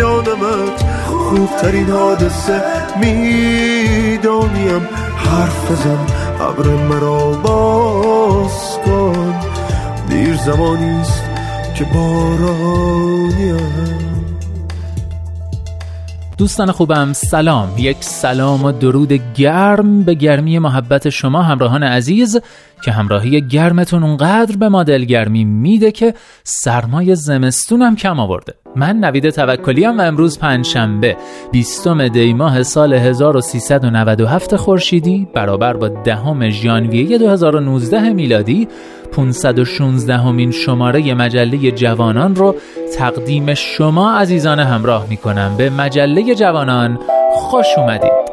میدانمت. خوبترین حادثه می‌دانیم. حرف بزن ابر مرا باز کن. دیر زمانیست که بارانیم دوستان خوبم سلام. یک سلام و درود گرم به گرمی محبت شما همراهان عزیز. که همراهی گرمتون اونقدر به ما دلگرمی میده که سرمای زمستونم کم آورده. من نوید توکلی و امروز پنجشنبه 20 دی ماه سال 1397 خورشیدی برابر با دهم ژانویه 2019 میلادی 516 همین شماره مجله جوانان رو تقدیم شما عزیزان همراه می‌کنم. به مجله جوانان خوش اومدید.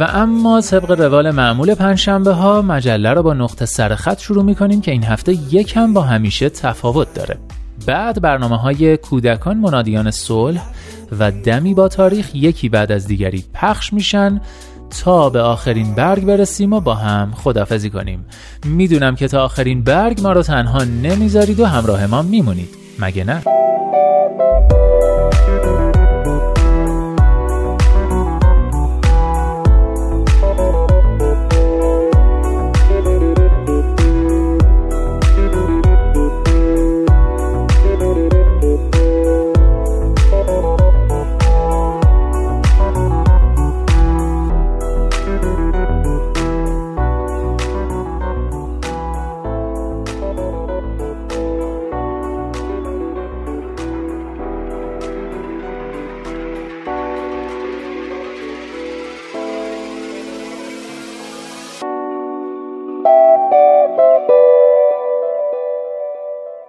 و اما طبق روال معمول پنجشنبه ها مجله رو با نقطه سرخط شروع می‌کنیم که این هفته یکم با همیشه تفاوت داره. بعد برنامه های کودکان منادیان صلح و دمی با تاریخ یکی بعد از دیگری پخش میشن تا به آخرین برگ برسیم و با هم خدافزی کنیم. می‌دونم که تا آخرین برگ ما رو تنها نمی‌ذارید و همراه ما میمونید. مگه نه؟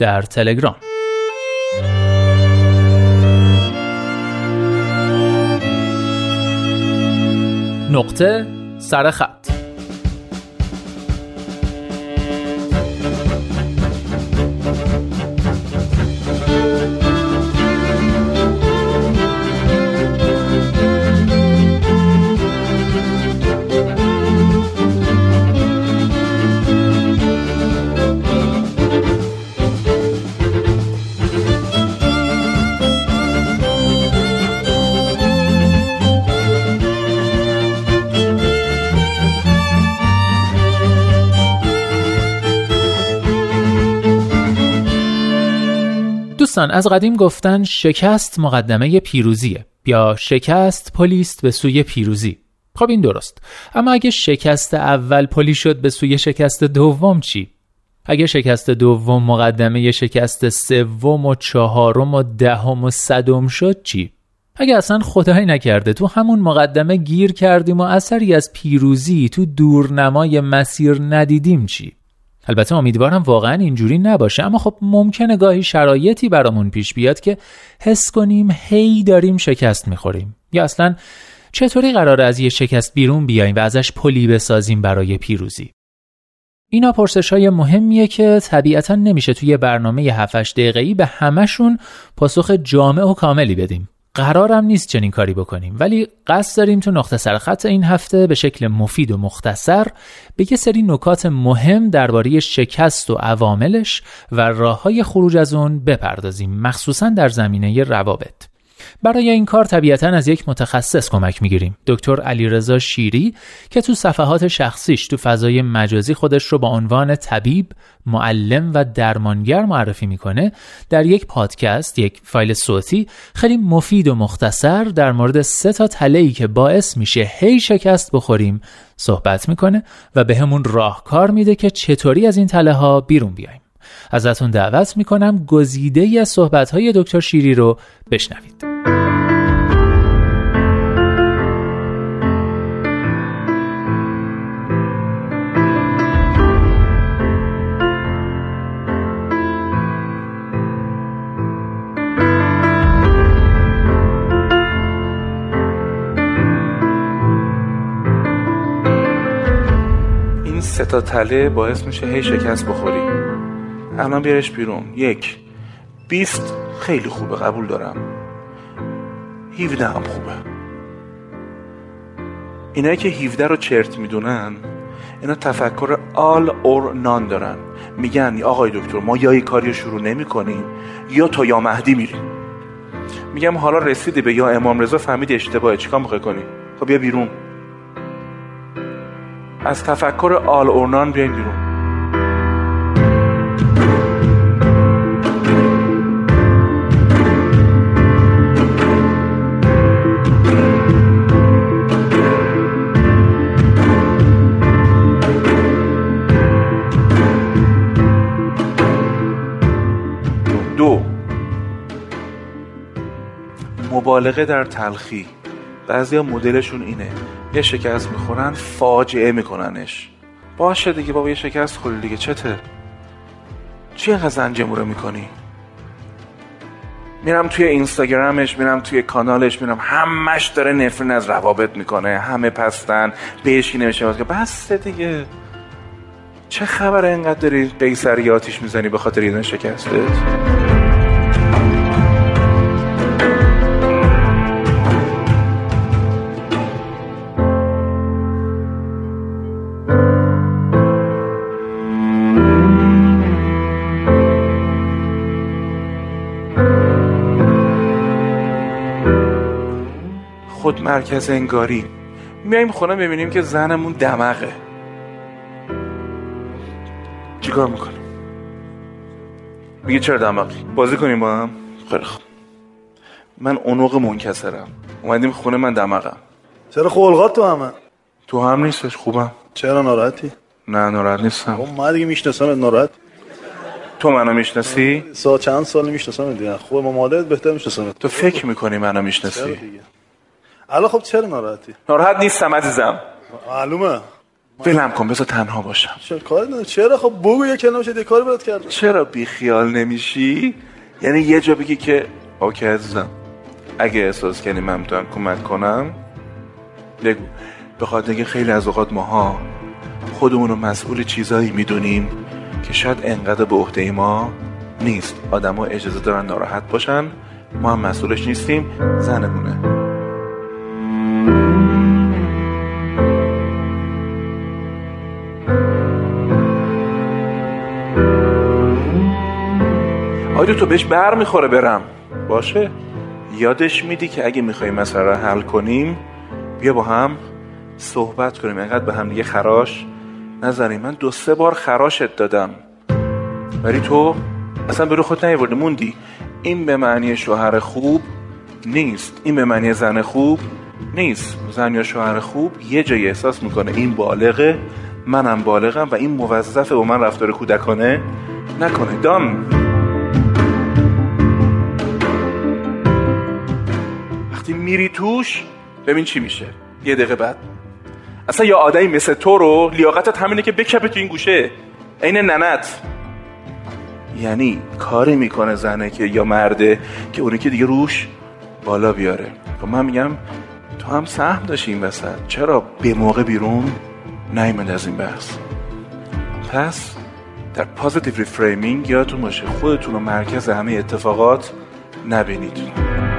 در تلگرام. نقطه سرخط دوستان از قدیم گفتن شکست مقدمه پیروزیه یا شکست پلیست به سوی پیروزی خب این درست اما اگه شکست اول پلی شد به سوی شکست دوم چی اگه شکست دوم مقدمه شکست سوم و چهارم و دهم و صدم شد چی؟ اگه اصلا خدایی نکرده تو همون مقدمه گیر کردیم و اثری از پیروزی تو دورنمای مسیر ندیدیم چی؟ البته امیدوارم واقعا اینجوری نباشه اما خب ممکنه گاهی شرایطی برامون پیش بیاد که حس کنیم هی داریم شکست می‌خوریم. یا اصلا چطوری قرار از یه شکست بیرون بیایم و ازش پلی بسازیم برای پیروزی؟ اینا پرسش های مهمیه که طبیعتا نمیشه توی برنامه 7 دقیقه‌ای به همشون پاسخ جامع و کاملی بدیم. قرارم نیست چنین کاری بکنیم ولی قصد داریم تو نقطه سرخط این هفته به شکل مفید و مختصر به یه سری نکات مهم درباره شکست و عواملش و راه های خروج از اون بپردازیم مخصوصا در زمینه روابط. برای این کار طبیعتا از یک متخصص کمک می‌گیریم. دکتر علیرضا شیری که تو صفحات شخصیش تو فضای مجازی خودش رو با عنوان طبیب معلم و درمانگر معرفی می‌کنه در یک پادکست یک فایل صوتی خیلی مفید و مختصر در مورد سه تا تله که باعث میشه هی شکست بخوریم صحبت می‌کنه و به راهکار میده که چطوری از این تله ها بیرون بیایم. ازتون دعوت می‌کنم گزیده از صحبت های دکتر شیری رو بشنوید. سه تا تله باعث میشه هی شکست بخوری. الان بیارش بیرون. یک. بیست خیلی خوبه قبول دارم. 17 هم خوبه. اینایی که 17 رو چرت می‌دونن اینا تفکر آل اور نان دارن. میگن آقای دکتر ما یا این کاری رو شروع نمی کنیم یا تا یا مهدی میریم. میگم حالا رسیدی به یا امام رضا فهمیدی اشتباهه چیکار می‌خوای کنی؟ خب بیا بیرون. از تفکر آل اور نان بیاین بیرون. مبالغه در تلخی. بعضیا مدلشون اینه. یه شکست می‌خورن فاجعه میکننش. باشه دیگه بابا یه شکست خوری دیگه چته؟ چی اینقدر زنجموره می‌کنی؟ میرم توی اینستاگرامش میرم توی کانالش میرم همش داره نفرین از روابط می‌کنه همه پستن بهش نمیشه که. بس دیگه. چه خبره اینقدر داری قیصریاتیش می‌زنی به خاطر یه شکستت؟ مرکز انگاری. میایم خونه ببینیم که زنمون دمغه. چیکار می‌کنیم؟ میگه چرا دماغی بازی کنیم با هم؟ خیلی خوب. من اونوق منکسرم. اومدیم خونه من دماغم چرا خلقات تو همه؟ تو هم نیستش خوبم. چرا ناراحتی؟ نه ناراحت نیستم. خب ما دیگه می‌شناسم ناراحت. تو منو می‌شناسی؟ سا چند سال می‌شناسم دیگه؟ خوب ما مادرت بهتر می‌شناسم تو فکر می‌کنی منو می‌شناسی؟ الان خب چرا ناراحتی؟ ناراحت نیستم عزیزم. معلومه. ولم کن بذار تنها باشم. چرا کار چرا؟ خب بگو یه کلمه شده کاری برات کرد چرا بی خیال نمیشی؟ یعنی یه جا بگی که اوکی عزیزم. اگه احساس کنی من می‌تونم کمک کنم بگو. به خاطر اینکه خیلی از اوقات ماها خودمون رو مسئول چیزایی می‌دونیم که شاید انقدر به عهده ما نیست. آدما اجازه دارن ناراحت باشن. ما هم مسئولش نیستیم. زنمونه. آیا تو بهش بر می‌خوره برم. باشه. یادش میدی که اگه می‌خوایم مسئله رو حل کنیم بیا با هم صحبت کنیم. انقدر به هم دیگه خراش نزنیم من دو سه بار خراشت دادم. ولی تو اصلا به رو خود نیورده موندی؟ این به معنی شوهر خوب نیست. این به معنی زن خوب نیست. زن یا شوهر خوب یه جایی احساس می‌کنه. این بالغه منم بالغم و این موظفه با من رفتار کودکانه نکنه. دام. میری توش؟ ببین چی میشه. یه دقیقه بعد. اصلا یا آدمی مثل تو رو لیاقتت همینه که بکپه تو این گوشه. عین ننت. یعنی کاری می‌کنه زنه که یا مرده که اونی که دیگه روش بالا بیاره. و من میگم تو هم سهم داشتی این وسط. چرا به موقع بیرون نیمد از این بحث؟ پس در positive reframing یادتون باشه خودتون رو مرکز همه اتفاقات نبینید.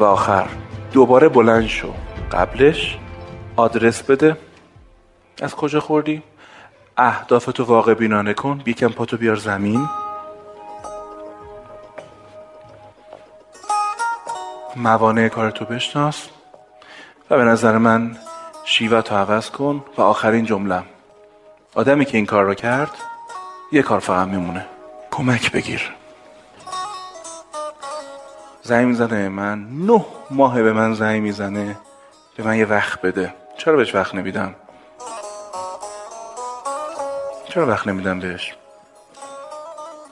و آخر. دوباره بلند شو. قبلش آدرس بده. از کجا خوردی؟ اهدافتو واقع بینانه کن. بیکم پاتو بیار زمین. موانع کارتو بشناس و به نظر من شیوه عوض کن و آخرین جملم. آدمی که این کار رو کرد یه کار فقط میمونه. کمک بگیر. زنگ می‌زنه من نه ماه به من زنگ می‌زنه. به من یه وقت بده. چرا بهش وقت نمیدم؟ چرا وقت نمیدم بهش؟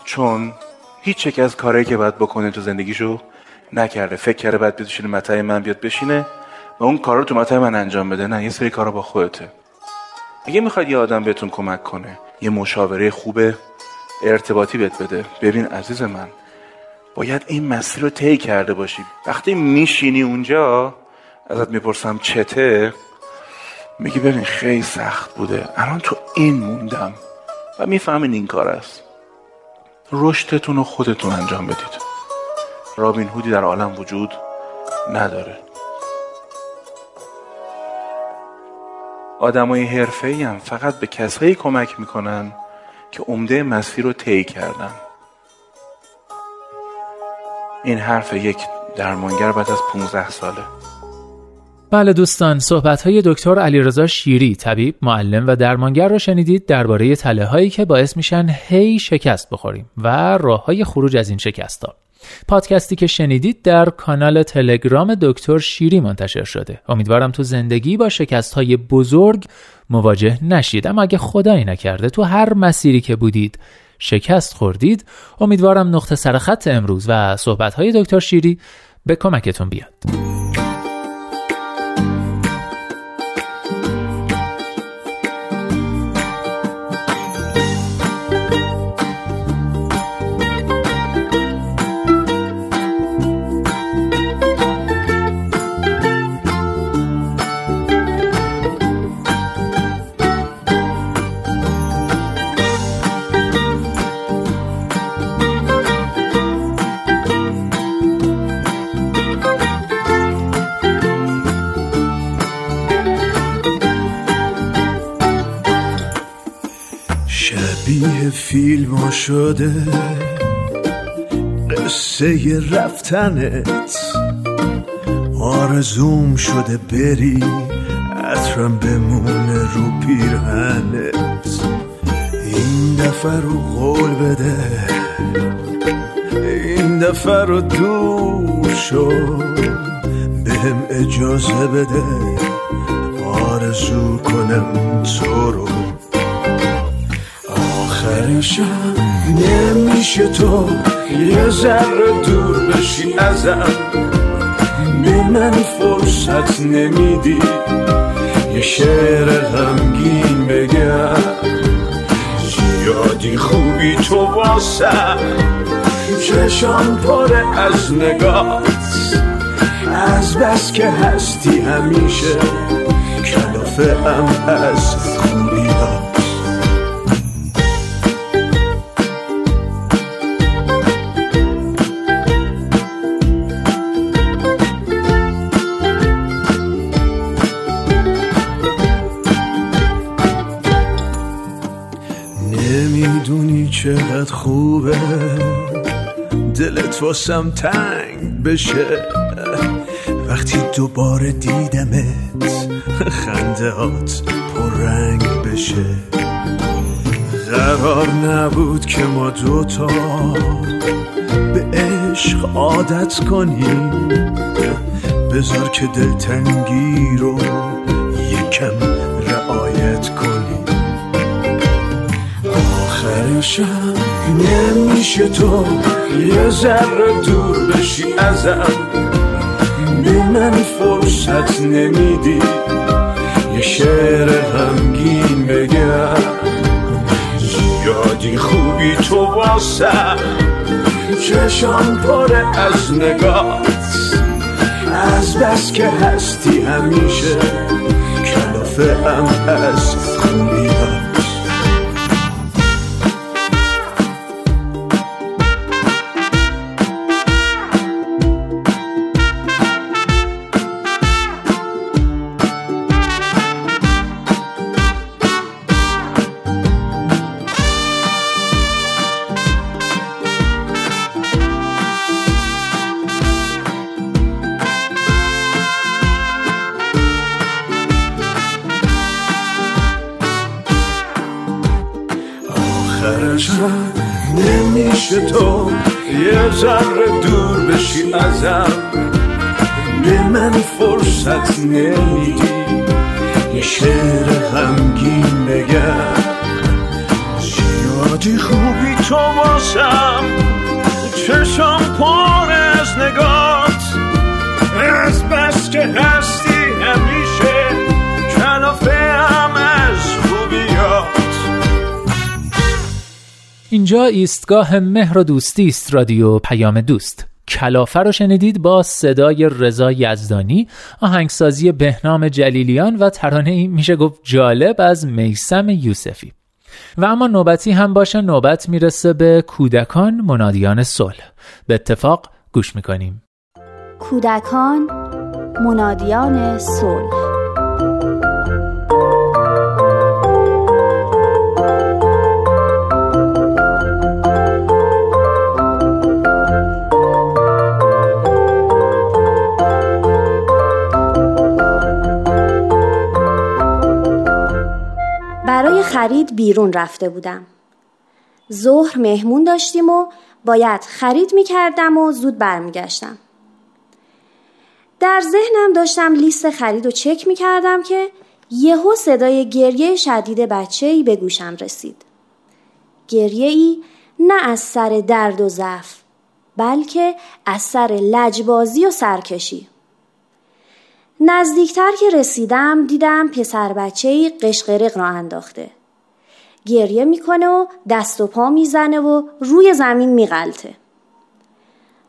چون هیچ یک از کارهایی که باید بکنه تو زندگیشو نکرده. فکر کرده باید بشینه متای من بیاد بشینه و اون کار رو تو متای من انجام بده. نه یه سری کارا با خودته. اگه می‌خواد یه آدم بهتون کمک کنه یه مشاوره خوبه ارتباطی بهت بده. ببین عزیز من باید این مسیر رو طی کرده باشی. وقتی میشینی اونجا ازت می‌پرسم چته میگی ببین خیلی سخت بوده. الان تو این موندم و می‌فهمین این کار است. رشدتون رو خودتون انجام بدید. رابین هودی در عالم وجود نداره. آدمای حرفه هم فقط به کسایی کمک می‌کنن که عمده مسیر رو طی کردن. این حرف یک درمانگر بعد از 15 ساله. بله دوستان صحبت های دکتر علیرضا شیری طبیب معلم و درمانگر رو شنیدید درباره تله هایی که باعث میشن هی شکست بخوریم و راه های خروج از این شکست ها پادکستی که شنیدید در کانال تلگرام دکتر شیری منتشر شده. امیدوارم تو زندگی با شکست های بزرگ مواجه نشید. اما اگه خدایی نکرده تو هر مسیری که بودید شکست خوردید امیدوارم نقطه سرخط امروز و صحبت های دکتر شیری به کمکتون بیاد. فیلم شده. قصه رفتنت. آرزوم شده بری عطرم بمونه رو پیرهنت. این دفعه رو قول بده. این دفعه رو دور شو. بهم اجازه بده. آرزو کنم تو رو. آخرشم نمیشه تو یه ذره دور بشی ازم. به من فرصت نمیدی. یه شعر غمگین بگم. زیادی خوبی تو واسه. چشان پاره از نگات. از بس که هستی همیشه. کلافه ام از خوبی خوبه. دلت واسم تنگ بشه. وقتی دوباره دیدمت خنده هات رنگ بشه. قرار نبود که ما دوتا به عشق عادت کنی بذار که دلتنگی رو یکم رعایت کنی آخرشم نمیشه تو یه ذره دور بشی ازم. به من فرصت نمیدی. یه شعر غمگین بگم. زیادی خوبی تو واسم. چشم پره از نگات. از بس که هستی همیشه. کلافه ام از خوبیات زیادی خوبی تو واسم چشم پر از نگات. از بس که هستی همیشه. کلافه هم از خوبیات. اینجا ایستگاه مهر و دوستی است رادیو پیام دوست. کلافه رو شنیدید با صدای رضا یزدانی آهنگسازی بهنام جلیلیان و ترانه ای میشه گفت جالب از میسم یوسفی. و اما نوبتی هم باشه نوبت می‌رسه به کودکان منادیان صلح. به اتفاق گوش می‌کنیم. کودکان منادیان صلح. برای خرید بیرون رفته بودم. ظهر مهمون داشتیم و باید خرید می کردم و زود برمیگشتم. در ذهنم داشتم لیست خرید و چک می کردم که یهو صدای گریه شدید بچه ای به گوشم رسید. گریه ای نه از سر درد و ضعف بلکه از سر لجبازی و سرکشی. نزدیکتر که رسیدم دیدم پسر بچه قشقرق را انداخته. گریه می‌کنه و دست و پا می‌زنه و روی زمین میغلطه.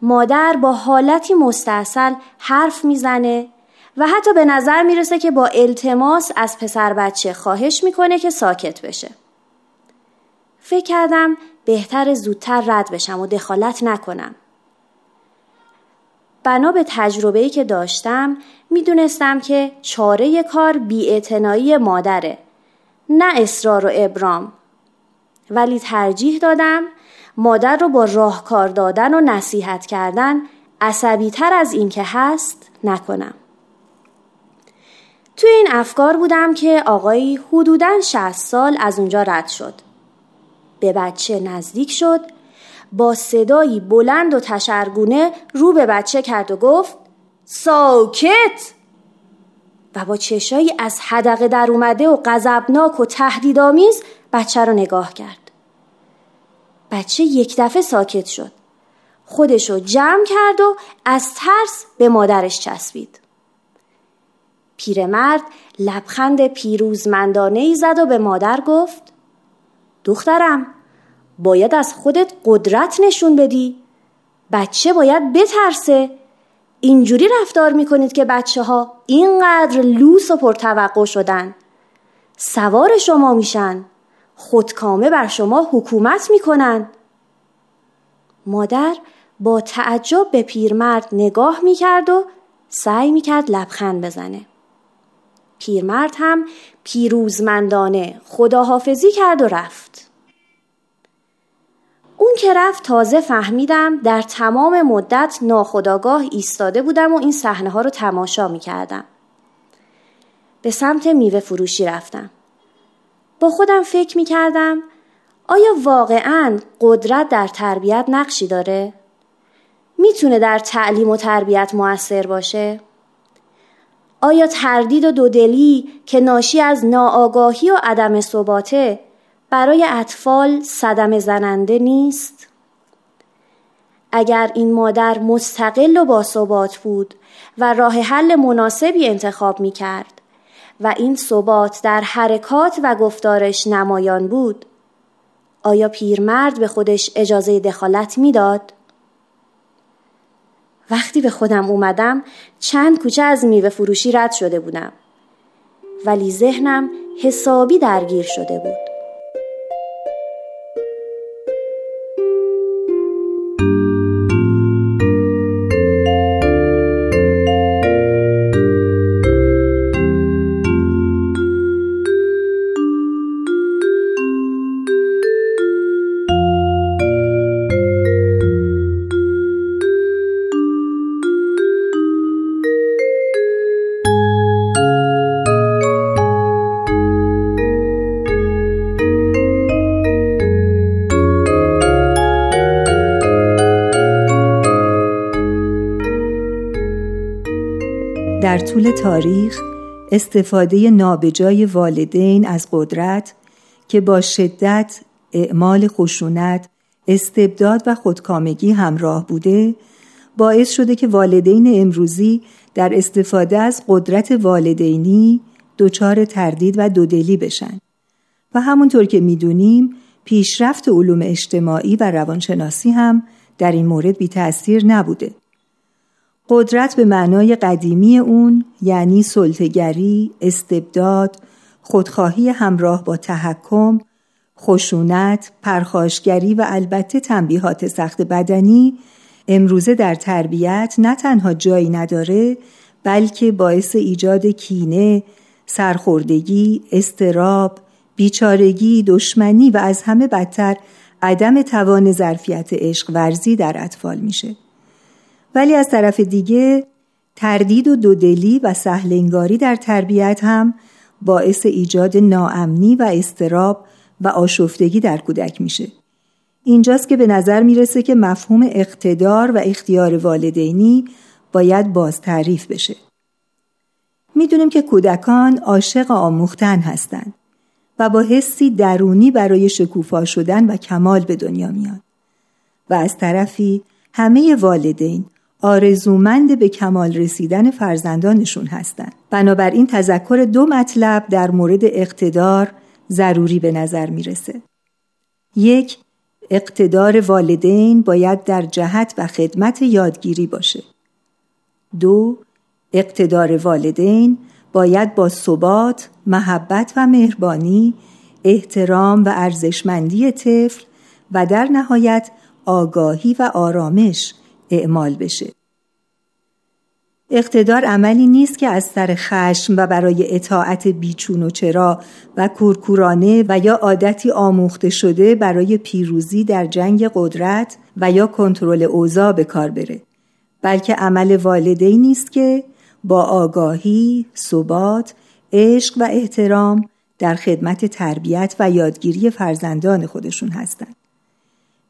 مادر با حالتی مستاصل حرف می‌زنه و حتی به نظر می‌رسه که با التماس از پسر بچه خواهش می‌کنه که ساکت بشه. فکر کردم بهتر زودتر رد بشم و دخالت نکنم. بنا به تجربه‌ای که داشتم می‌دونستم که چاره کار بیاعتنایی مادره نه اصرار و ابرام. ولی ترجیح دادم مادر رو با راهکار دادن و نصیحت کردن عصبی تر از این که هست نکنم. توی این افکار بودم که آقایی حدوداً 60 سال از اونجا رد شد. به بچه نزدیک شد با صدایی بلند و تشرگونه رو به بچه کرد و گفت ساکت! و با چشایی از حدقه در اومده و غضبناک و تهدیدآمیز بچه رو نگاه کرد. بچه یک دفعه ساکت شد. خودشو جمع کرد و از ترس به مادرش چسبید. پیرمرد لبخند پیروزمندانه ای زد و به مادر گفت دخترم باید از خودت قدرت نشون بدی. بچه باید بترسه. اینجوری رفتار می‌کنید که بچه ها اینقدر لوس و پرتوقع شدن. سوار شما میشن. خودکامه بر شما حکومت می‌کنن. مادر با تعجب به پیرمرد نگاه می‌کرد و سعی می‌کرد لبخند بزنه. پیرمرد هم پیروزمندانه خداحافظی کرد و رفت. اون که رفت تازه فهمیدم در تمام مدت ناخداگاه ایستاده بودم و این صحنه ها رو تماشا می کردم. به سمت میوه فروشی رفتم. با خودم فکر می کردم آیا واقعا قدرت در تربیت نقشی داره؟ می‌تونه در تعلیم و تربیت موثر باشه؟ آیا تردید و دودلی که ناشی از ناآگاهی و عدم ثباته برای اطفال صدم زننده نیست؟ اگر این مادر مستقل و باثبات بود و راه حل مناسبی انتخاب می کرد و این ثبات در حرکات و گفتارش نمایان بود آیا پیرمرد به خودش اجازه دخالت می‌داد؟ وقتی به خودم اومدم چند کوچه از میوه فروشی رد شده بودم ولی ذهنم حسابی درگیر شده بود در طول تاریخ استفاده نابجای والدین از قدرت که با شدت اعمال خشونت استبداد و خودکامگی همراه بوده باعث شده که والدین امروزی در استفاده از قدرت والدینی دچار تردید و دودلی بشن. و همونطور که می‌دونیم پیشرفت علوم اجتماعی و روانشناسی هم در این مورد بی تأثیر نبوده. قدرت به معنای قدیمی اون یعنی سلطگری، استبداد، خودخواهی همراه با تحکم، خشونت، پرخاشگری و البته تنبیهات سخت بدنی امروزه در تربیت نه تنها جایی نداره بلکه باعث ایجاد کینه، سرخوردگی، استراب، بیچارگی، دشمنی و از همه بدتر عدم توان ظرفیت عشق ورزی در اطفال میشه. ولی از طرف دیگه تردید و دودلی و سهلنگاری در تربیت هم باعث ایجاد ناامنی و استراب و آشفتگی در کودک میشه. اینجاست که به نظر می‌رسه که مفهوم اقتدار و اختیار والدینی باید باز تعریف بشه. می‌دونیم که کودکان عاشق آموختن هستند و با حسی درونی برای شکوفا شدن و کمال به دنیا میان و از طرفی همه والدین آرزومند به کمال رسیدن فرزندانشون هستند. بنابراین تذکر دو مطلب در مورد اقتدار ضروری به نظر می‌رسه. یک اقتدار والدین باید در جهت و خدمت یادگیری باشه. دو اقتدار والدین باید با ثبات، محبت و مهربانی، احترام و ارزشمندی طفل و در نهایت آگاهی و آرامش اعمال بشه. اقتدار عملی نیست که از سر خشم و برای اطاعت بیچون و چرا و کورکورانه و یا عادتی آموخته شده برای پیروزی در جنگ قدرت و یا کنترل اوضاع به کار بره بلکه عمل والدی نیست که با آگاهی، ثبات، عشق و احترام در خدمت تربیت و یادگیری فرزندان خودشون هستند.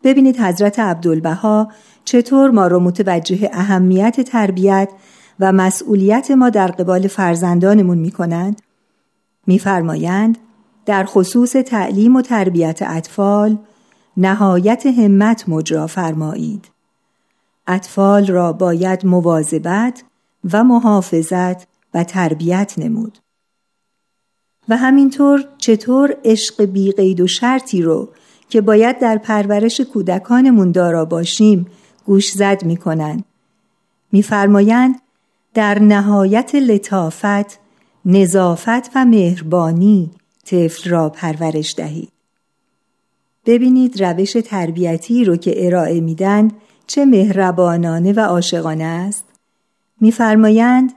ببینید حضرت عبدالبها چطور ما را متوجه اهمیت تربیت و مسئولیت ما در قبال فرزندانمون می کنند میفرمایند در خصوص تعلیم و تربیت اطفال نهایت همت مجرا فرمایید. اطفال را باید مواظبت و محافظت و تربیت نمود. و همینطور چطور عشق بیقید و شرطی رو که باید در پرورش کودکانمون دارا باشیم گوش زد می کنند. میفرمایند در نهایت لطافت، نظافت و مهربانی طفل را پرورش دهید. ببینید روش تربیتی رو که ارائه میدن چه مهربانانه و عاشقانه است. میفرمایند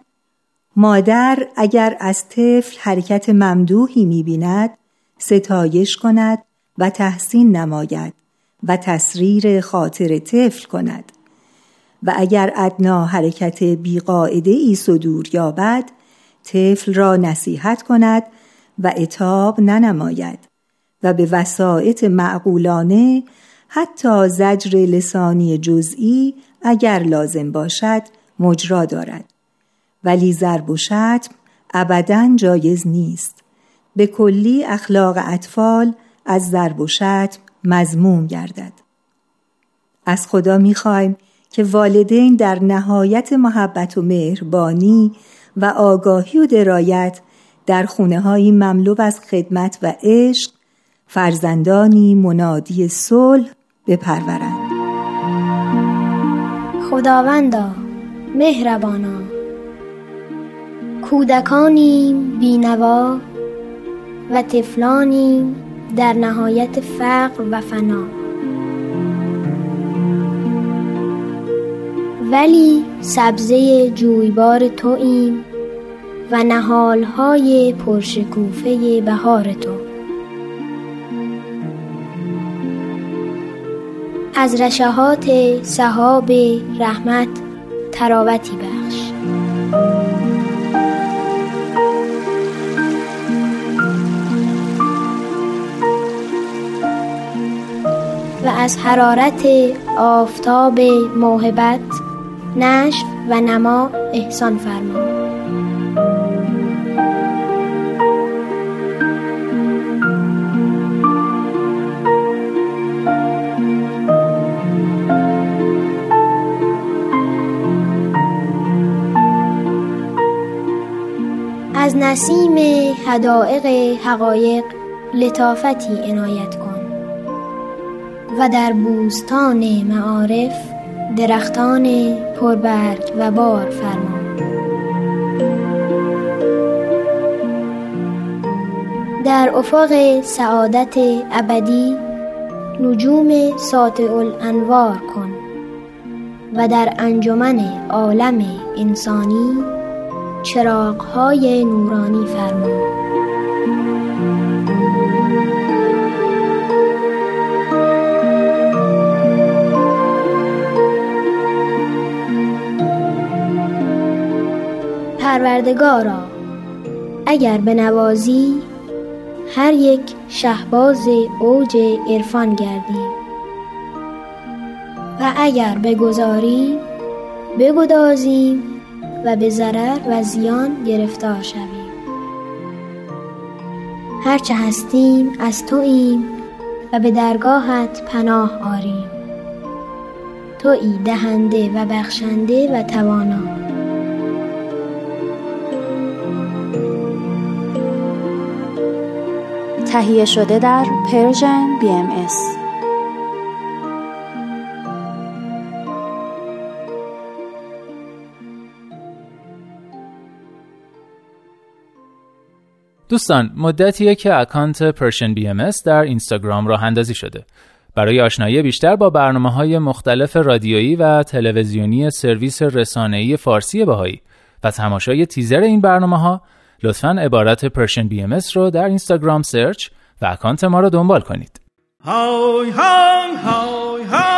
مادر اگر از طفل حرکت ممدوحی می‌بیند ستایش کند و تحسین نماید و تسریر خاطر طفل کند. و اگر ادنا حرکت بیقاعده ای صدور یابد طفل را نصیحت کند و اتاب ننماید و به وسایط معقولانه حتی زجر لسانی جزئی اگر لازم باشد مجرا دارد. ولی ضرب و شتم ابدا جایز نیست. به کلی اخلاق اطفال از ضرب و شتم مزموم گردد. از خدا می‌خوایم که والدین در نهایت محبت و مهربانی و آگاهی و درایت در خونه های مملو از خدمت و عشق فرزندانی منادی صلح بپرورند. خداوندا مهربانا. کودکانیم بینوا و طفلانیم. در نهایت فقر و فنا. ولی سبزه جویبار توییم و نهالهای پرشکوفه بهار تو. از رشهات صحاب رحمت تراوتی بخش. و از حرارت آفتاب موهبت نشو و نما احسان فرما. از نسیم هدایق حقایق لطافتی عنایت کن. و در بوستان معارف درختان پربرگ و بار فرما در افق سعادت ابدی نجوم ساطع الانوار کن و در انجمن عالم انسانی چراغهای نورانی فرما پروردگارا اگر به نوازی هر یک شهباز اوج عرفان گردیم و اگر بگذاری بگدازیم و به ضرر و زیان گرفتار شویم. هرچه هستیم از توییم و به درگاهت پناه آریم. تویی دهنده و بخشنده و توانا. تهیه شده در پرژن BMS دوستان مدتیه که اکانت Persian BMS در اینستاگرام راه اندازی شده. برای آشنایی بیشتر با برنامه های مختلف رادیویی و تلویزیونی سرویس رسانه‌ای فارسی بهایی و تماشای تیزر این برنامه ها لطفا عبارت Persian BMS رو در اینستاگرام search و اکانت ما رو دنبال کنید. های های های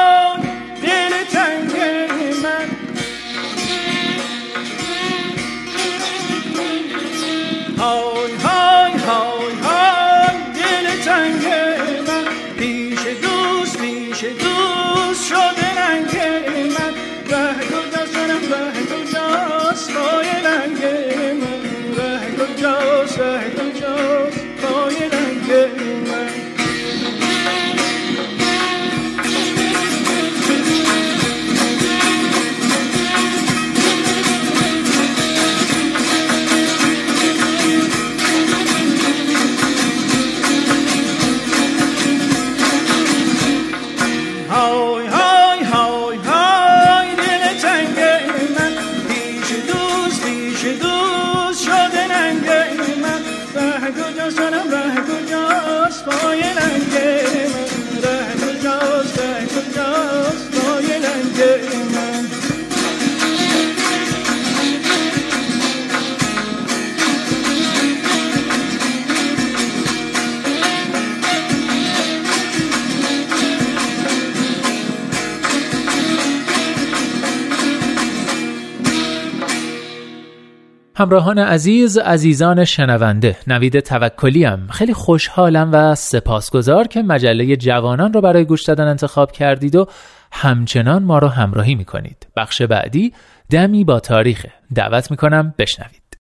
همراهان عزیز عزیزان شنونده نوید توکلیم. خیلی خوشحالم و سپاسگزار که مجله جوانان رو برای گوش دادن انتخاب کردید و همچنان ما رو همراهی می‌کنید. بخش بعدی دمی با تاریخ دعوت می‌کنم بشنوید.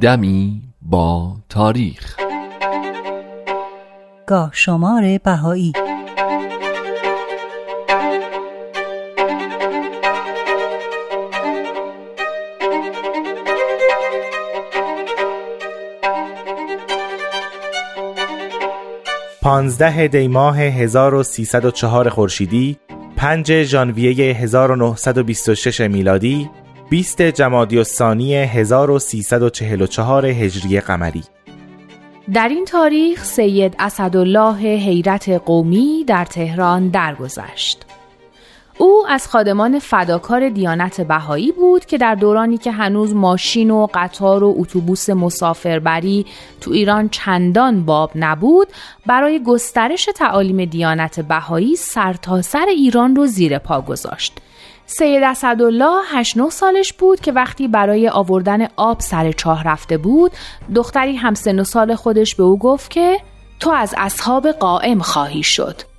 دمی با تاریخ. گاه شمار بهایی. پانزده دی ماه 1304 خورشیدی 5 ژانویه 1926 میلادی 20 جمادی الثانی 1344 هجری قمری در این تاریخ سید اسدالله حیرت قومی در تهران درگذشت. او از خادمان فداکار دیانت بهایی بود که در دورانی که هنوز ماشین و قطار و اتوبوس مسافربری تو ایران چندان باب نبود برای گسترش تعالیم دیانت بهایی سرتاسر سر ایران رو زیر پا گذاشت. سید اسدالله 8 سالش بود که وقتی برای آوردن آب سر چاه رفته بود دختری همسن و سال خودش به او گفت که تو از اصحاب قائم خواهی شد.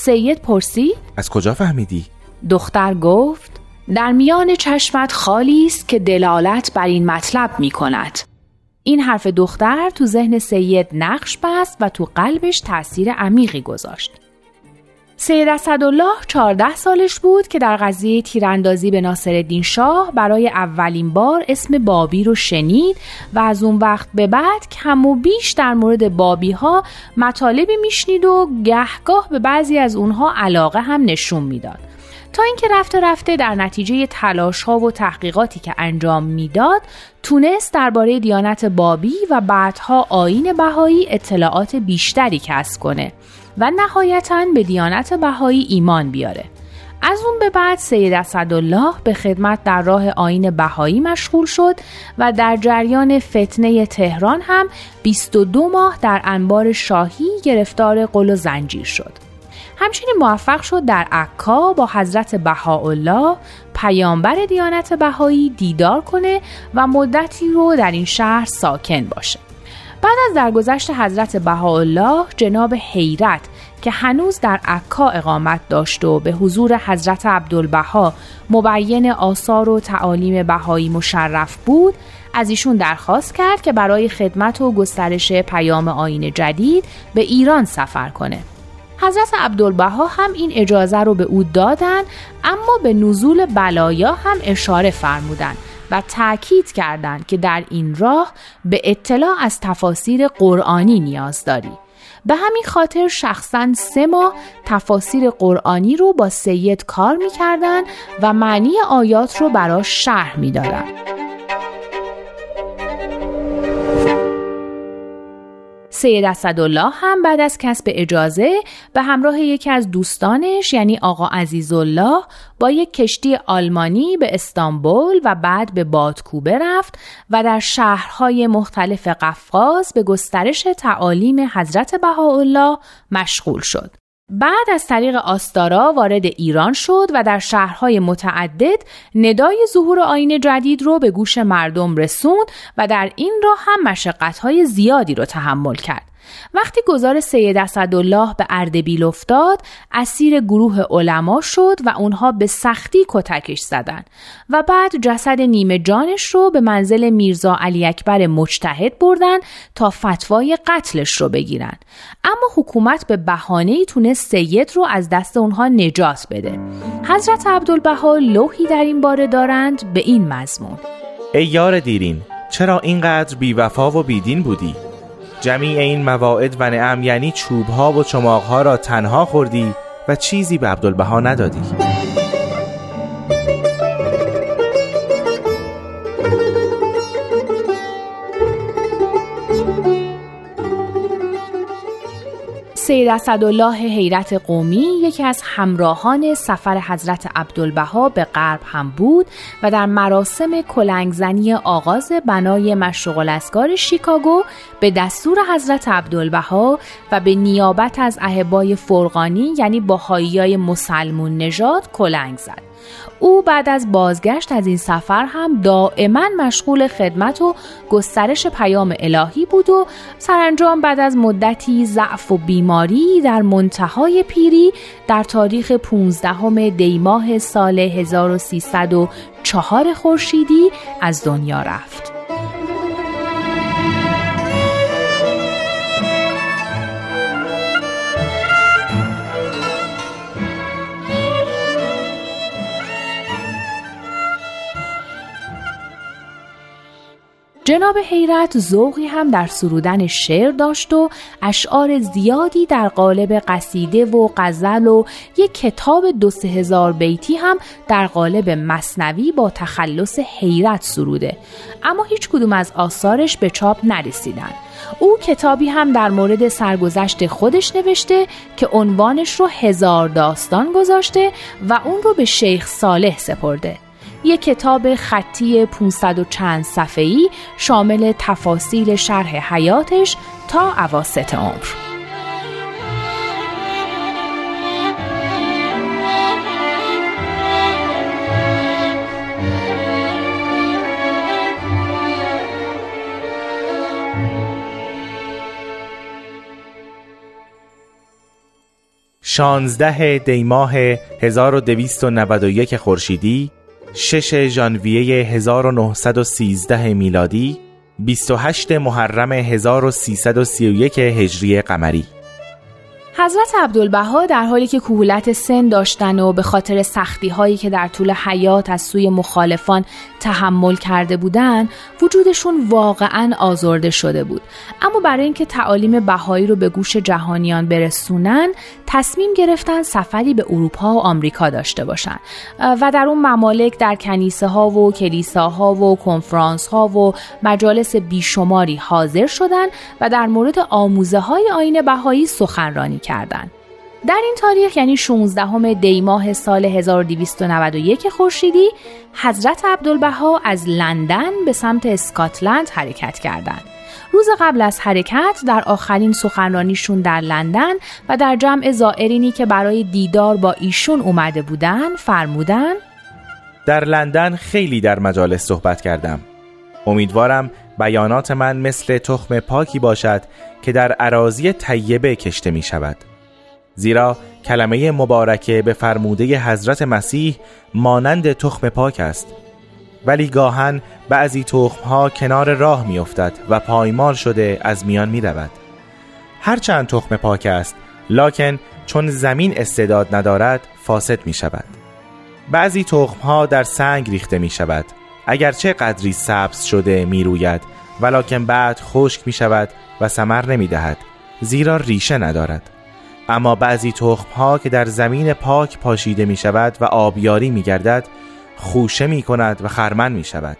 سید پرسی از کجا فهمیدی؟ دختر گفت در میان چشمت خالی است که دلالت بر این مطلب می کند. این حرف دختر تو ذهن سید نقش بست و تو قلبش تاثیر عمیقی گذاشت. سید اسدالله 14 سالش بود که در قضیه تیراندازی به ناصرالدین شاه برای اولین بار اسم بابی رو شنید و از اون وقت به بعد کم و بیش در مورد بابی ها مطالبی میشنید و گهگاه به بعضی از اونها علاقه هم نشون می‌داد. تا اینکه رفته رفته در نتیجه تلاش ها و تحقیقاتی که انجام می‌داد تونست درباره دیانت بابی و بعدها آین بهایی اطلاعات بیشتری کسب کنه و نهایتا به دیانت بهایی ایمان بیاره از اون به بعد سید اسدالله به خدمت در راه آین بهایی مشغول شد و در جریان فتنه تهران هم 22 ماه در انبار شاهی گرفتار قل و زنجیر شد. همچنین موفق شد در عکا با حضرت بهاءالله پیامبر دیانت بهایی دیدار کنه و مدتی رو در این شهر ساکن باشه. بعد از درگذشت حضرت بهاءالله جناب حیرت که هنوز در عکا اقامت داشت و به حضور حضرت عبدالبها مبین آثار و تعالیم بهایی مشرف بود از ایشون درخواست کرد که برای خدمت و گسترش پیام آین جدید به ایران سفر کنه. حضرت عبدالبها هم این اجازه رو به او دادن اما به نزول بلایا هم اشاره فرمودند. و تاکید کردند که در این راه به اطلاع از تفاسیر قرآنی نیاز داری به همین خاطر شخصا سه ماه تفاسیر قرآنی رو با سید کار می‌کردن و معنی آیات رو براش شرح می‌دادن. سید اسدالله هم بعد از کسب اجازه به همراه یکی از دوستانش یعنی آقا عزیزالله با یک کشتی آلمانی به استانبول و بعد به بادکوبه رفت و در شهرهای مختلف قفقاز به گسترش تعالیم حضرت بهاءالله مشغول شد. بعد از طریق آستارا وارد ایران شد و در شهرهای متعدد ندای ظهور آین جدید رو به گوش مردم رسوند و در این راه هم مشقتهای زیادی رو تحمل کرد. وقتی گزار سید اسدالله به اردبیل افتاد اسیر گروه علما شد و اونها به سختی کتکش زدن و بعد جسد نیمه جانش رو به منزل میرزا علی اکبر مجتهد بردن تا فتوای قتلش رو بگیرن. اما حکومت به بهانه تونست سید رو از دست اونها نجات بده. حضرت عبدالبها لوحی در این باره دارند به این مضمون. ای یار دیرین چرا اینقدر بیوفا و بیدین بودی؟ جمیع این مواعد و نعم یعنی چوبها و چماقها را تنها خوردی و چیزی به عبدالبها ندادی. سید اسدالله حیرت قومی یکی از همراهان سفر حضرت عبدالبها به غرب هم بود و در مراسم کلنگزنی آغاز بنای مشرق الاسکار شیکاگو به دستور حضرت عبدالبها و به نیابت از اهبای فرقانی یعنی باهایی مسلمون نژاد کلنگ زد. او بعد از بازگشت از این سفر هم دائما مشغول خدمت و گسترش پیام الهی بود و سرانجام بعد از مدتی ضعف و بیماری در منتهای پیری در تاریخ 15 دیماه سال 1304 خورشیدی از دنیا رفت. جناب حیرت ذوقی هم در سرودن شعر داشت و اشعار زیادی در قالب قصیده و غزل و یک کتاب دو سه هزار بیتی هم در قالب مصنوی با تخلص حیرت سروده. اما هیچ کدوم از آثارش به چاپ نرسیدن. او کتابی هم در مورد سرگذشت خودش نوشته که عنوانش رو هزار داستان گذاشته و اون رو به شیخ صالح سپرده. یک کتاب خطی 500 و چند صفحه‌ای شامل تفاصیل شرح حیاتش تا عواست عمر. شانزده دیماه 1291 خورشیدی 6 ژانویه 1913 میلادی 28 محرم 1331 هجری قمری. حضرت عبدالبها در حالی که کهولت سن داشتن و به خاطر سختی هایی که در طول حیات از سوی مخالفان تحمل کرده بودند وجودشون واقعا آزرده شده بود. اما برای اینکه تعالیم بهایی رو به گوش جهانیان برسونن تصمیم گرفتن سفری به اروپا و آمریکا داشته باشن. و در اون ممالک در کنیسه ها و کلیساها و کنفرانس ها و مجالس بیشماری حاضر شدند و در مورد آموزه های آین بهایی سخنرانی کردند. در این تاریخ یعنی 16 دی ماه سال 1291 خورشیدی حضرت عبدالبها از لندن به سمت اسکاتلند حرکت کردند. روز قبل از حرکت در آخرین سخنرانیشون در لندن و در جمع زائرینی که برای دیدار با ایشون اومده بودن فرمودن در لندن خیلی در مجالس صحبت کردم امیدوارم بیانات من مثل تخم پاکی باشد که در عراضی طیبه کشته می شود زیرا کلمه مبارکه به فرموده حضرت مسیح مانند تخم پاک است. ولی گاهن بعضی تخمها کنار راه می افتد و پایمال شده از میان می رود هرچند تخم پاک است لکن چون زمین استعداد ندارد فاسد می شود بعضی تخمها در سنگ ریخته می شود اگرچه قدری سبز شده می روید ولیکن بعد خشک می شود و سمر نمی دهد زیرا ریشه ندارد. اما بعضی تخم ها که در زمین پاک پاشیده می شود و آبیاری می گردد خوشه می کند و خرمن می شود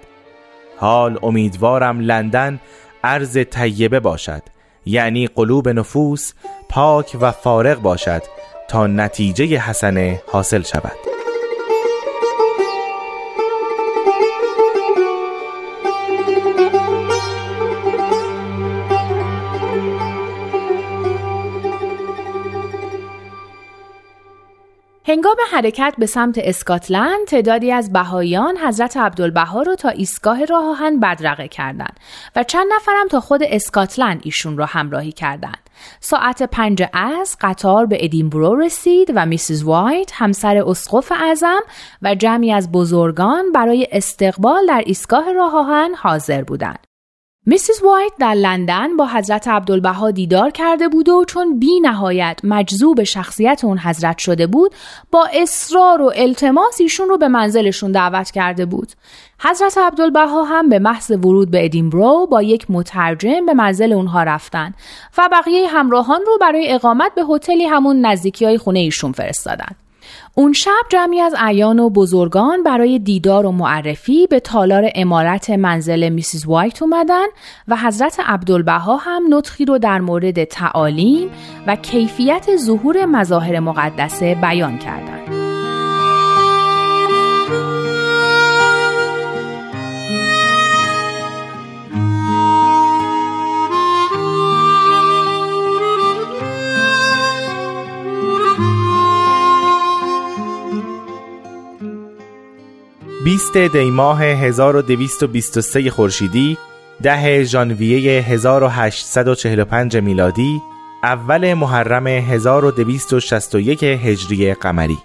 حال امیدوارم لندن ارز طیبه باشد یعنی قلوب نفوس پاک و فارغ باشد تا نتیجه حسنه حاصل شود. هنگام حرکت به سمت اسکاتلند تعدادی از بهایان حضرت عبدالبها رو تا ایستگاه راه آهن بدرقه کردند و چند نفرم تا خود اسکاتلند ایشون رو همراهی کردند. ساعت پنج از قطار به ادینبرو رسید و Mrs. White همسر اسقف اعظم و جمعی از بزرگان برای استقبال در ایستگاه راه آهن حاضر بودند. Mrs. White در لندن با حضرت عبدالبها دیدار کرده بود و چون بی نهایت مجذوب شخصیت اون حضرت شده بود با اصرار و التماس ایشون رو به منزلشون دعوت کرده بود. حضرت عبدالبها هم به محض ورود به ادینبرو با یک مترجم به منزل اونها رفتن و بقیه همراهان رو برای اقامت به هتلی همون نزدیکی های خونه ایشون فرستادن. اون شب جمعی از ایان و بزرگان برای دیدار و معرفی به تالار امارت منزل میسیز وایت اومدن و حضرت عبدالبها هم نطخی رو در مورد تعالیم و کیفیت ظهور مظاهر مقدسه بیان کردند. 20 دیماه 1223 خورشیدی ده ژانویه 1845 میلادی اول محرم 1261 هجری قمری.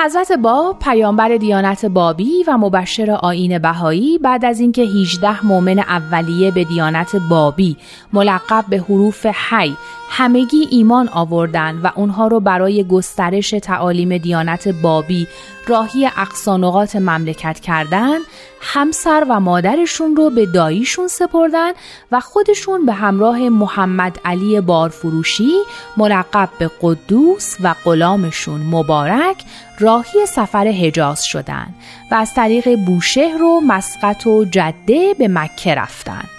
حضرت باب پیامبر دیانت بابی و مبشر آین بهایی بعد از اینکه 18 مؤمن اولیه به دیانت بابی ملقب به حروف حی همگی ایمان آوردن و اونها رو برای گسترش تعالیم دیانت بابی راهی اقصانقات مملکت کردن همسر و مادرشون رو به داییشون سپردن و خودشون به همراه محمد علی بارفروشی ملقب به قدوس و غلامشون مبارک راهی سفر حجاز شدند و از طریق بوشهر و مسقط و جده به مکه رفتند.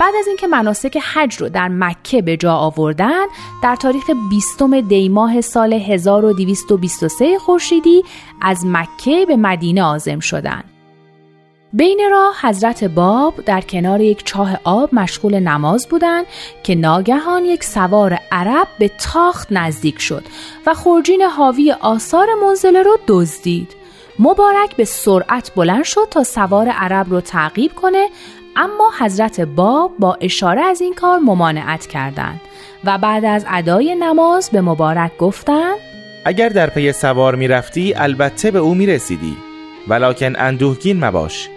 بعد از اینکه مناسک حج رو در مکه به جا آوردن در تاریخ 20 دیماه سال 1223 خورشیدی از مکه به مدینه آزم شدند. بین راه حضرت باب در کنار یک چاه آب مشغول نماز بودند که ناگهان یک سوار عرب به تاخت نزدیک شد و خورجین حاوی آثار منزله رو دزدید. مبارک به سرعت بلند شد تا سوار عرب رو تعقیب کنه اما حضرت باب با اشاره از این کار ممانعت کردند و بعد از ادای نماز به مبارک گفتند اگر در پی سوار می رفتی البته به او می رسیدی ولیکن اندوهگین مباش.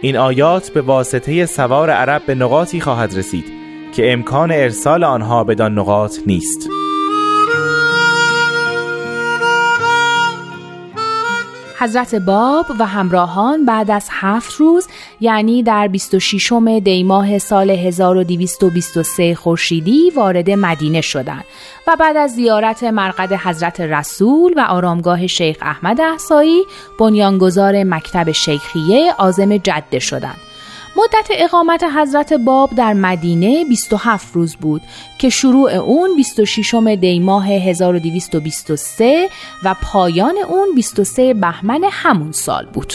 این آیات به واسطه سوار عرب به نقاطی خواهد رسید که امکان ارسال آنها بدان نقاط نیست. حضرت باب و همراهان بعد از هفت روز یعنی در 26 دیماه سال 1223 خورشیدی وارد مدینه شدند و بعد از زیارت مرقد حضرت رسول و آرامگاه شیخ احمد احسایی بنیانگذار مکتب شیخیه آزم جده شدند. مدت اقامت حضرت باب در مدینه 27 روز بود که شروع اون 26 دیماه 1223 و پایان اون 23 بهمن همون سال بود.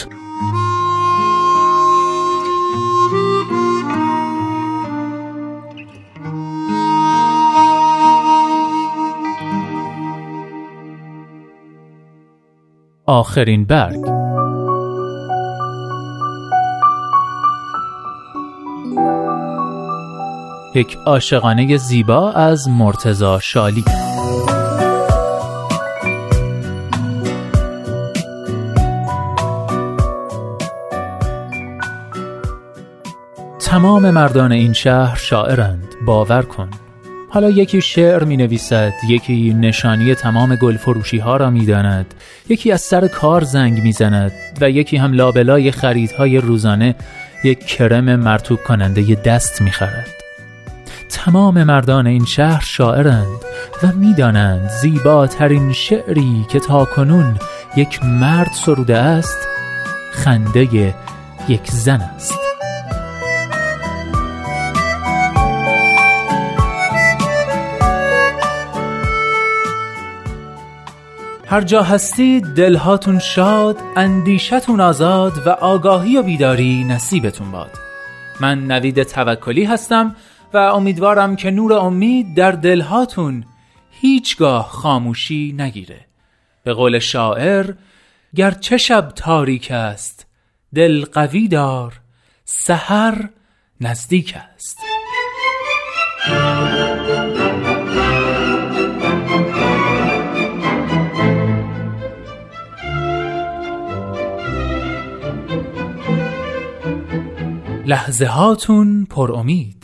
آخرین برگ یک عاشقانه زیبا از مرتزا شالی. تمام مردان این شهر شاعرند باور کن. حالا یکی شعر می نویسد یکی نشانی تمام گل فروشی ها را می داند یکی از سر کار زنگ می زند و یکی هم لابلای خریدهای روزانه یک کرم مرتوب کننده دست می خرد تمام مردان این شهر شاعرند و می‌دانند زیباترین شعری که تا کنون یک مرد سروده است خنده یک زن است. هر جا هستید دلهاتون شاد اندیشتون آزاد و آگاهی و بیداری نصیبتون باد. من نوید توکلی هستم و امیدوارم که نور امید در دلهاتون هیچگاه خاموشی نگیره. به قول شاعر گرچه شب تاریک است دل قوی دار سحر نزدیک است. لحظه هاتون پر امید.